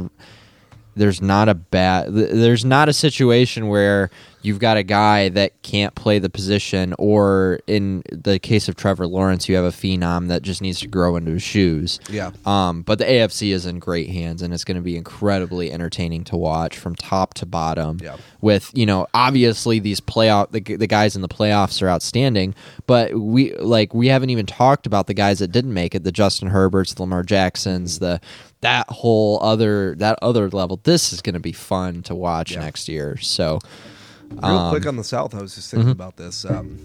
there's not a bad there's not a situation where you've got a guy that can't play the position or in the case of Trevor Lawrence you have a phenom that just needs to grow into his shoes. Yeah. Um but the AFC is in great hands and it's going to be incredibly entertaining to watch from top to bottom. Yeah. With, you know, obviously these playoff the, the guys in the playoffs are outstanding, but we like we haven't even talked about the guys that didn't make it, the Justin Herberts, the Lamar Jacksons, the that whole other that other level. This is going to be fun to watch Yeah. next year. So, Real um, quick on the South, I was just thinking about this. Um,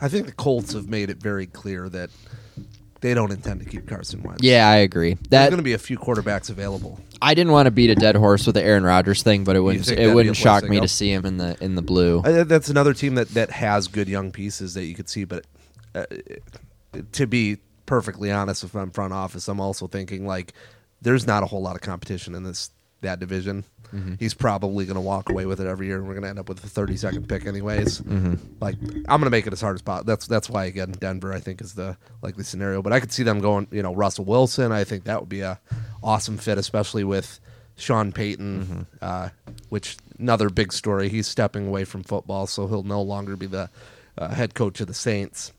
I think the Colts have made it very clear that they don't intend to keep Carson Wentz. yeah, I agree. There's going to be a few quarterbacks available. I didn't want to beat a dead horse with the Aaron Rodgers thing, but it wouldn't it that'd be a wouldn't shock me go? to see him in the in the blue. I, that's another team that, that has good young pieces that you could see. But uh, to be perfectly honest, if I'm front office, I'm also thinking like there's not a whole lot of competition in this that division. Mm-hmm. He's probably going to walk away with it every year, and we're going to end up with a 30 second pick anyways. Mm-hmm. Like I'm going to make it as hard as possible. That's that's why again Denver I think is the likely scenario. But I could see them going. You know Russell Wilson. I think that would be a awesome fit, especially with. Sean Payton, Mm-hmm. uh, which another big story. He's stepping away from football, so he'll no longer be the uh, head coach of the Saints.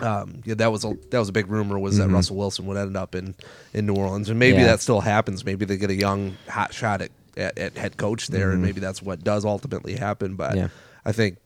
Um, yeah, that was a that was a big rumor was that Russell Wilson would end up in, in New Orleans, and maybe Mm-hmm. Yeah. that still happens. Maybe they get a young hot shot at, at, at head coach there, and maybe that's what does ultimately happen. But Mm-hmm. Yeah. I think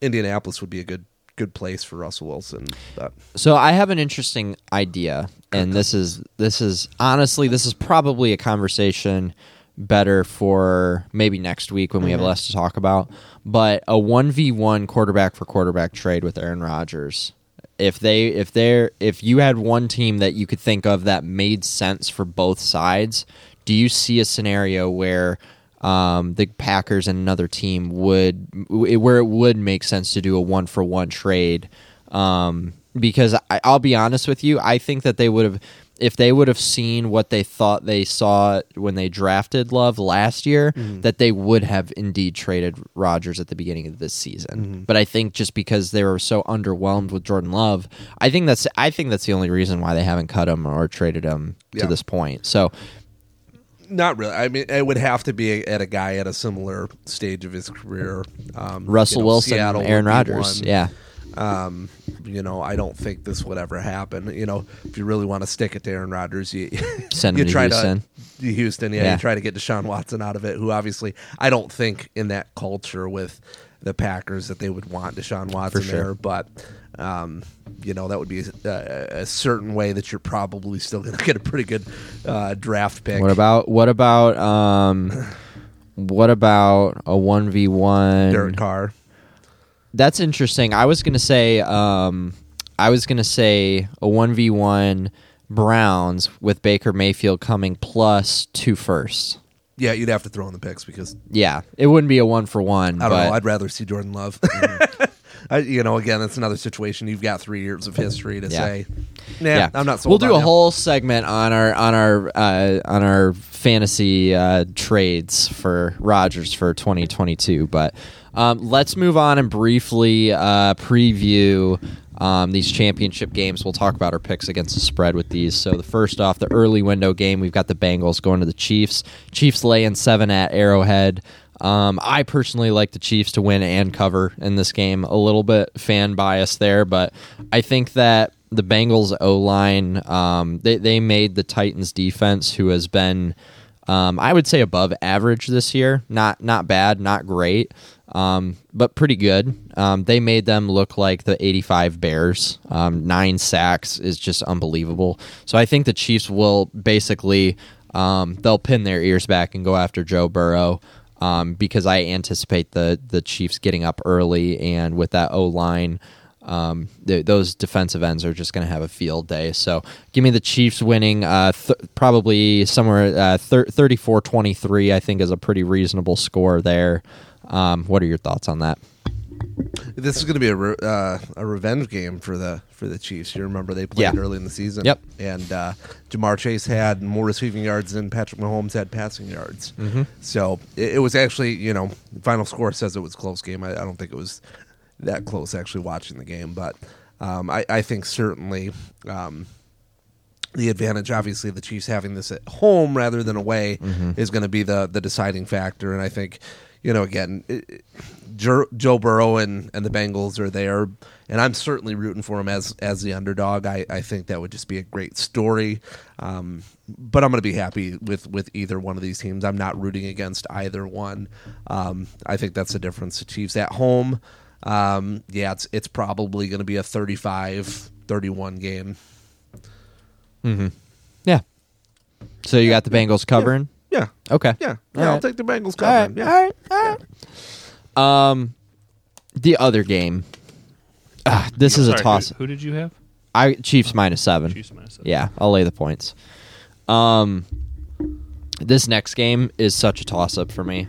Indianapolis would be a good good place for Russell Wilson. But So I have an interesting idea, and this is this is honestly this is probably a conversation better for maybe next week when we have less to talk about. But a one v one quarterback for quarterback trade with Aaron Rodgers. If they if they're if you had one team that you could think of that made sense for both sides, do you see a scenario where um, the Packers and another team would where it would make sense to do a one for one trade? Um, because I, I'll be honest with you, I think that they would have if they would have seen what they thought they saw when they drafted Love last year, that they would have indeed traded Rodgers at the beginning of this season. But I think just because they were so underwhelmed with Jordan Love, I think that's I think that's the only reason why they haven't cut him or traded him Yeah. to this point. So not really. I mean, it would have to be at a guy at a similar stage of his career. Um, Russell you know, Wilson, Seattle Aaron Rodgers, yeah. Um, you know, I don't think this would ever happen. You know, if you really want to stick it to Aaron Rodgers, you Send you him to try Houston. to Houston, yeah, Yeah. you try to get Deshaun Watson out of it. Who obviously I don't think in that culture with the Packers that they would want Deshaun Watson sure. there, but. Um, you know that would be a, a certain way that you're probably still going to get a pretty good uh, draft pick. What about what about um what about a one v one? Derek Carr? That's interesting. I was gonna say um I was gonna say a one v one Browns with Baker Mayfield coming plus two firsts. Yeah, you'd have to throw in the picks because Yeah, it wouldn't be a one for one. I don't but know. I'd rather see Jordan Love. I, you know, again, that's another situation. You've got three years of history to Yeah. say, nah, I'm not. We'll do a him." whole segment on our on our uh, on our fantasy uh, trades for Rodgers for 2022. But um, let's move on and briefly uh, preview um, these championship games. We'll talk about our picks against the spread with these. So the first off, the early window game, we've got the Bengals going to the Chiefs. Chiefs lay in seven at Arrowhead. Um, I personally like the Chiefs to win and cover in this game. A little bit fan bias there, but I think that the Bengals O line, um, they they made the Titans defense, who has been, um, I would say above average this year. Not not bad, not great, um, but pretty good. Um, they made them look like the '85 Bears. Um, nine sacks is just unbelievable. So I think the Chiefs will basically um, they'll pin their ears back and go after Joe Burrow um, because I anticipate the the Chiefs getting up early and with that O line. Um, th- those defensive ends are just going to have a field day. So give me the Chiefs winning uh, th- probably somewhere uh, thir- 34-23, I think is a pretty reasonable score there. Um, what are your thoughts on that? This is going to be a re- uh, a revenge game for the for the Chiefs. You remember they played Yeah. early in the season. Yep. And uh, Ja'Marr Chase had more receiving yards than Patrick Mahomes had passing yards. Mm-hmm. So it, it was actually, you know, the final score says it was a close game. I, I don't think it was that close actually watching the game, but um, I, I think certainly. Um, the advantage, obviously, the Chiefs having this at home rather than away is going to be the the deciding factor. And I think, you know, again, it, it- Joe, Joe Burrow and, and the Bengals are there, and I'm certainly rooting for him as as the underdog. I, I think that would just be a great story. Um, but I'm going to be happy with with either one of these teams. I'm not rooting against either one. Um, I think that's the difference. The Chiefs at home, um, yeah, it's it's probably going to be a 35-31 game. Yeah. So you got the Bengals covering? Yeah. Okay. Yeah, All yeah, I'll right. take the Bengals All right. covering. Yeah. All right. All right. Um, the other game. Ah, this is Sorry, a toss. Who, who did you have? I Chiefs minus seven. Chiefs minus seven. Yeah, I'll lay the points. Um, this next game is such a toss up for me.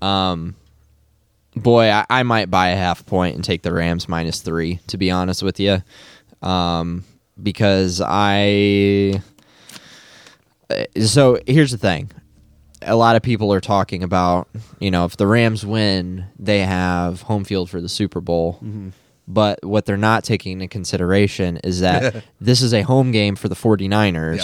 Um, boy, I, I might buy a half point and take the Rams minus three. To be honest with you, um, because I. uh, So here's the thing. A lot of people are talking about, you know, if the Rams win, they have home field for the Super Bowl. Mm-hmm. But what they're not taking into consideration is that this is a home game for the 49ers,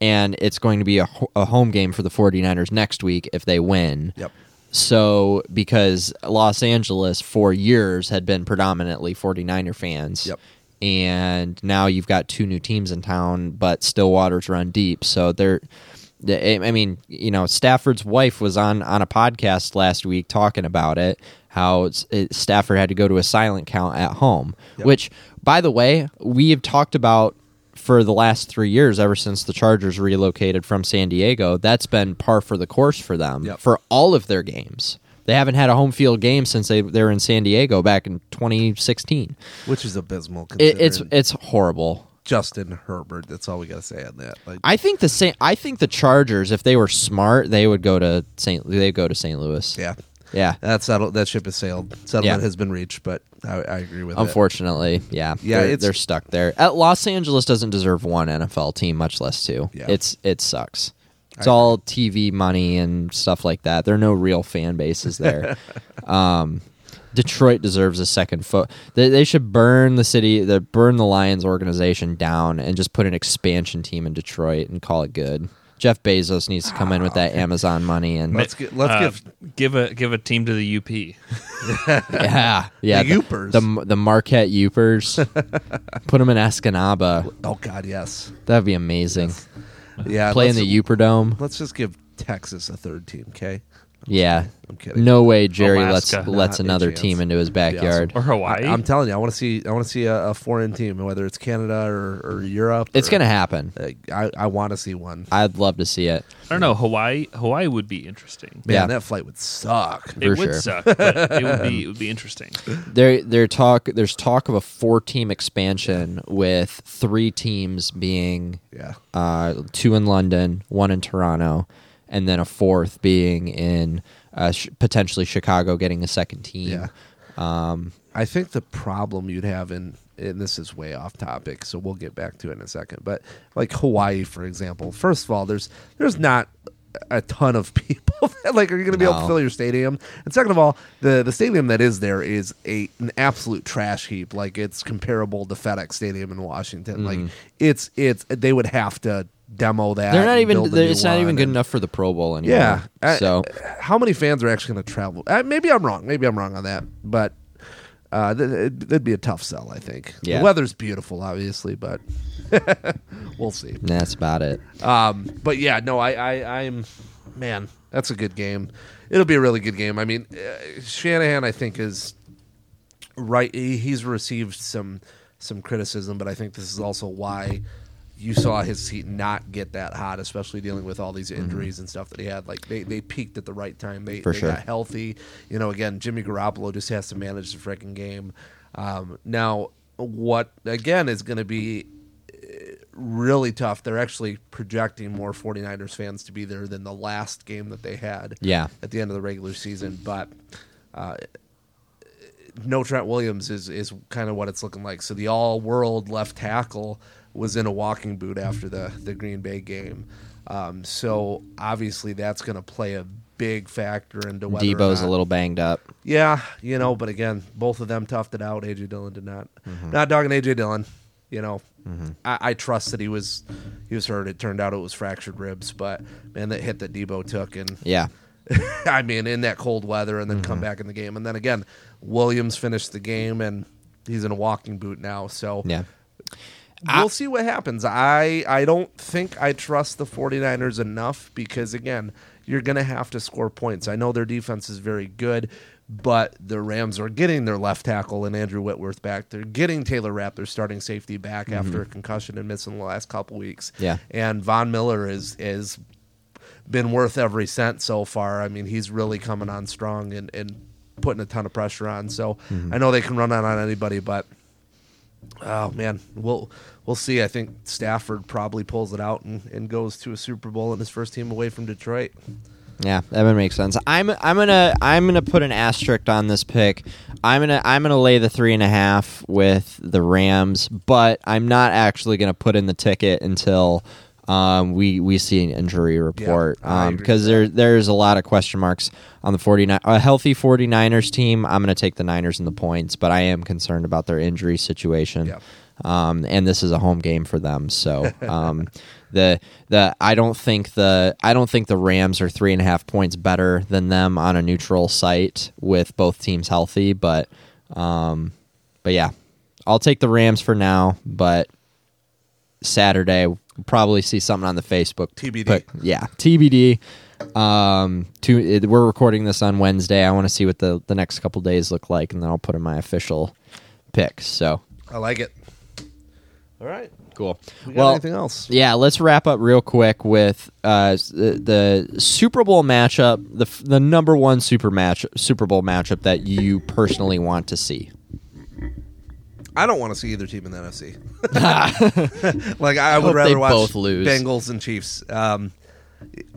Yeah. and it's going to be a, a home game for the 49ers next week if they win. Yep. So, because Los Angeles for years had been predominantly 49er fans. Yep. And now you've got two new teams in town, but Stillwater's run deep. So they're, they- I mean, you know, Stafford's wife was on on a podcast last week talking about it. How it, Stafford had to go to a silent count at home, Yep. which, by the way, we have talked about for the last three years, ever since the Chargers relocated from San Diego. That's been par for the course for them Yep. for all of their games. They haven't had a home field game since they they were in San Diego back in 2016. Which is abysmal. It, it's it's horrible. Justin Herbert. That's all we got to say on that. Like, I think the same. I think the Chargers, if they were smart, they would go to Saint. They go to St. Louis. yeah, yeah. that's settled. That ship has sailed. Settlement Yeah. has been reached, but I, I agree with it. Unfortunately, yeah, Yeah, they're, it's- they're stuck there. At Los Angeles doesn't deserve one NFL team, much less two. Yeah. It's it sucks. It's I all TV money and stuff like that. There are no real fan bases there. um, Detroit deserves a second foot. They, they should burn the city, the burn the Lions organization down, and just put an expansion team in Detroit and call it good. Jeff Bezos needs to come in with that Amazon money and Let's get- let's Uh, give- give a give a team to the UP. yeah, yeah. The Yoopers. the the Marquette Yoopers. Put them in Escanaba. Oh God, yes. That'd be amazing. Yeah, Play in the Yooper Dome. Let's just give Texas a third team, okay? Yeah. I'm kidding. No way Jerry Alaska. lets lets another team into his backyard. Or Hawaii. I, am telling you, I want to see. I want to see a, a foreign team, whether it's Canada or, or Europe. It's or- gonna happen. Uh, I I want to see one. I'd love to see it. I don't know. Hawaii. Hawaii would be interesting. Man, Yeah. that flight would suck. It would sure. suck, but it would be it would be interesting. There there talk there's talk of a four team expansion with three teams being Yeah. uh, two in London, one in Toronto, and then a fourth being in uh, sh- potentially Chicago getting a second team. Yeah. Um, I think the problem you'd have in and this is way off topic, so we'll get back to it in a second. But like Hawaii, for example, first of all, there's there's not a ton of people. that, like, are you going to be able to fill your stadium? And second of all, the the stadium that is there is a an absolute trash heap. Like it's comparable to FedEx Stadium in Washington. Like it's it's they would have to demo that. They're not even. they're- It's not even good enough for the Pro Bowl anymore. Yeah. I- So how many fans are actually going to travel? Uh, maybe I'm wrong. Maybe I'm wrong on that. But uh, th- that'd be a tough sell, I think. Yeah. The weather's beautiful, obviously, but we'll see. that's about it. Um, but yeah, no, I, I, I'm, man, that's a good game. It'll be a really good game. I mean, uh, Shanahan, I think, is right. He, he's received some some criticism, but I think this is also why you saw his heat not get that hot, especially dealing with all these injuries and stuff that he had. Like they, they peaked at the right time. They, For they sure. got healthy. You know, again, Jimmy Garoppolo just has to manage the freaking game. Um, now, what again is going to be really tough. They're actually projecting more 49ers fans to be there than the last game that they had Yeah. at the end of the regular season. But uh, no Trent Williams is, is kind of what it's looking like. So the all world left tackle was in a walking boot after the, the Green Bay game. Um, so obviously that's going to play a big factor into whether Deebo's a little banged up. yeah, you know, but again, both of them toughed it out. AJ Dillon did not. Mm-hmm. Not dogging AJ Dillon. You know, I, I trust that he was he was hurt. It turned out it was fractured ribs, but man, that hit that Deebo took, and Yeah. I mean, in that cold weather, and then come Mm-hmm. back in the game, and then again, Williams finished the game, and he's in a walking boot now. So Yeah. We'll see what happens. I I don't think I trust the 49ers enough because again, you're going to have to score points. I know their defense is very good, but the Rams are getting their left tackle and Andrew Whitworth back. They're getting Taylor Rapp, their starting safety, back mm-hmm. after a concussion and missing the last couple weeks. Yeah. And Von Miller is is been worth every cent so far. I mean, he's really coming on strong and, and putting a ton of pressure on. So mm-hmm. I know they can run on on anybody, but oh man, we'll we'll see. I think Stafford probably pulls it out and, and goes to a Super Bowl in his first team away from Detroit. Yeah, that would make sense. I'm I'm gonna I'm gonna put an asterisk on this pick. I'm gonna I'm gonna lay the three and a half with the Rams, but I'm not actually gonna put in the ticket until um, we we see an injury report I um, because there there's a lot of question marks on the 49 a healthy 49ers team. I'm gonna take the Niners in the points, but I am concerned about their injury situation. Yeah. Um, and this is a home game for them, so um, the the I don't think the I don't think the Rams are three and a half points better than them on a neutral site with both teams healthy, but um, but yeah, I'll take the Rams for now. But Saturday, probably see something on the Facebook. TBD. But yeah, TBD. Um, to, it, we're recording this on Wednesday. I want to see what the the next couple days look like, and then I'll put in my official picks. So I like it. All right. cool. We well, anything else? yeah, let's wrap up real quick with uh, the, the Super Bowl matchup, the the number one Super match Super Bowl matchup that you personally want to see. I don't want to see either team in the NFC. like I would rather watch both lose. Bengals and Chiefs. Um,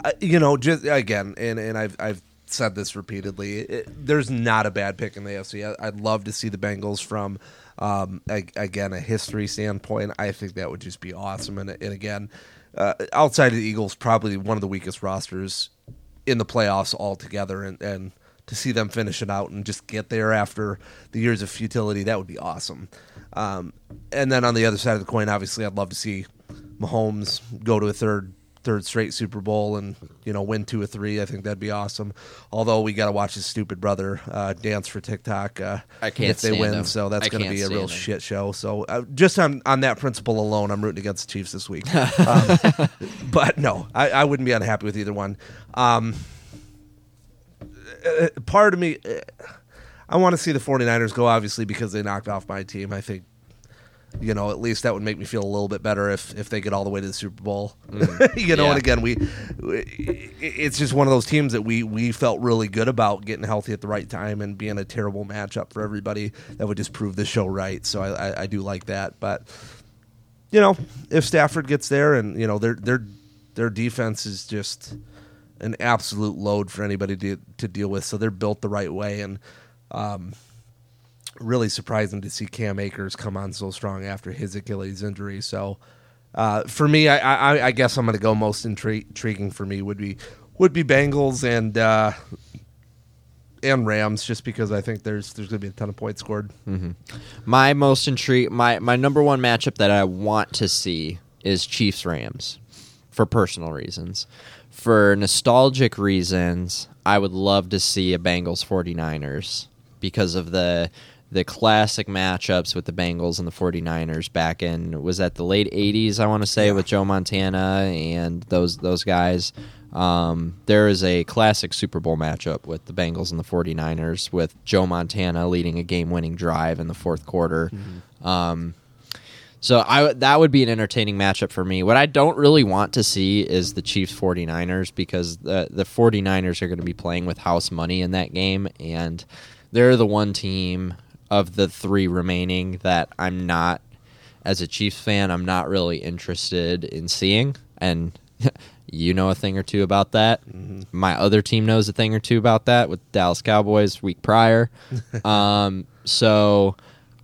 I- you know, just again, and and I've I've said this repeatedly. It, there's not a bad pick in the AFC. I, I'd love to see the Bengals from um, a, again a history standpoint. I think that would just be awesome. And, and again, uh, outside of the Eagles, probably one of the weakest rosters in the playoffs altogether, and and to see them finish it out and just get there after the years of futility, that would be awesome. Um, and then on the other side of the coin, obviously, I'd love to see Mahomes go to a third third straight Super Bowl and you know win two or three. I think that'd be awesome. Although we got to watch his stupid brother uh, dance for TikTok. Uh, I can't if they stand win, him. so that's going to be a real shit show. So uh, just on on that principle alone, I'm rooting against the Chiefs this week. um, but no, I, I wouldn't be unhappy with either one. Um, uh, part of me, uh, I want to see the 49ers go, obviously, because they knocked off my team. I think, you know, at least that would make me feel a little bit better if, if they get all the way to the Super Bowl. you know, Mm. Yeah. and again, we, we- it's just one of those teams that we, we felt really good about getting healthy at the right time and being a terrible matchup for everybody that would just prove the show right. So I, I, I do like that. But, you know, if Stafford gets there and, you know, their, their, their defense is just an absolute load for anybody to to deal with. So they're built the right way, and um, really surprising to see Cam Akers come on so strong after his Achilles injury. So uh, for me, I, I, I guess I'm going to go most intri- intriguing for me would be would be Bengals and uh, and Rams, just because I think there's there's going to be a ton of points scored. My most intrigue, my my number one matchup that I want to see is Chiefs Rams, for personal reasons. For nostalgic reasons, I would love to see a Bengals 49ers because of the the classic matchups with the Bengals and the 49ers back in was that the late 80s I want to say with Joe Montana and those those guys. Um, there is a classic Super Bowl matchup with the Bengals and the 49ers with Joe Montana leading a game-winning drive in the fourth quarter. Um, so I that would be an entertaining matchup for me. What I don't really want to see is the Chiefs 49ers because the the 49ers are going to be playing with house money in that game and they're the one team of the 3 remaining that I'm not as a Chiefs fan, I'm not really interested in seeing and you know a thing or two about that. My other team knows a thing or two about that with Dallas Cowboys week prior. um, so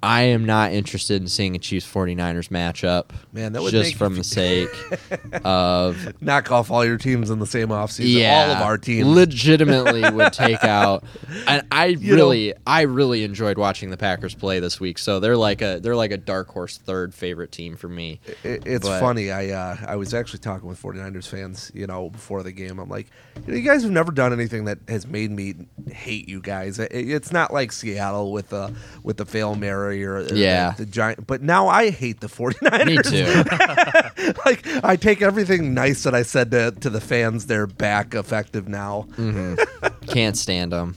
I am not interested in seeing a Chiefs 49ers matchup. Man, that would just from the sake of Knock off all your teams in the same offseason. yeah, all of our teams. legitimately would take out. And I You really, I really enjoyed watching the Packers play this week. So they're like a they're like a dark horse third favorite team for me. It, it's But- funny. I uh, I was actually talking with 49ers fans, you know, before the game. I'm like, you, know, you guys have never done anything that has made me hate you guys. It, it's not like Seattle with the with the fail Mary or, or Yeah. the, the giant. But now I hate the 49ers. Me too. like I take everything nice that I said to to the fans. They're back effective now. Can't stand them.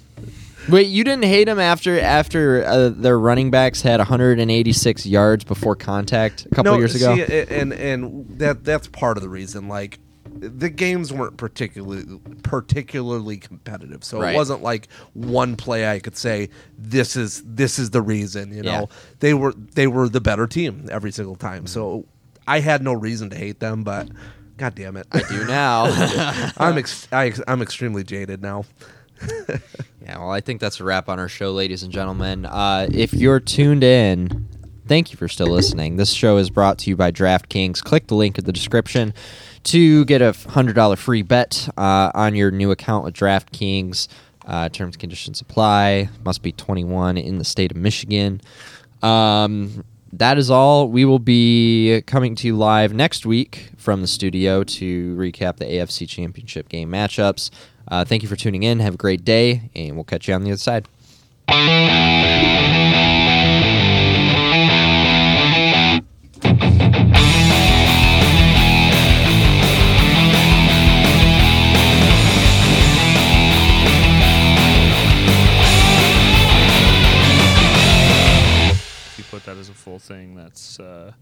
Wait, you didn't hate them after after uh, their running backs had 186 yards before contact a couple no, years ago? see, and and that that's part of the reason. Like the games weren't particularly particularly competitive, so Right. it wasn't like one play I could say this is this is the reason. You know, Yeah. they were they were the better team every single time. So I had no reason to hate them, but god damn it, I do now. I'm ex- I, I'm extremely jaded now. Yeah, well, I think that's a wrap on our show, ladies and gentlemen. Uh, if you're tuned in, thank you for still listening. This show is brought to you by DraftKings. Click the link in the description to get a $100 free bet uh, on your new account with DraftKings. Uh, terms and conditions apply. Must be 21 in the state of Michigan. Um, that is all. We will be coming to you live next week from the studio to recap the AFC Championship game matchups. Uh, thank you for tuning in. Have a great day, and we'll catch you on the other side. That as a full thing, that's uh,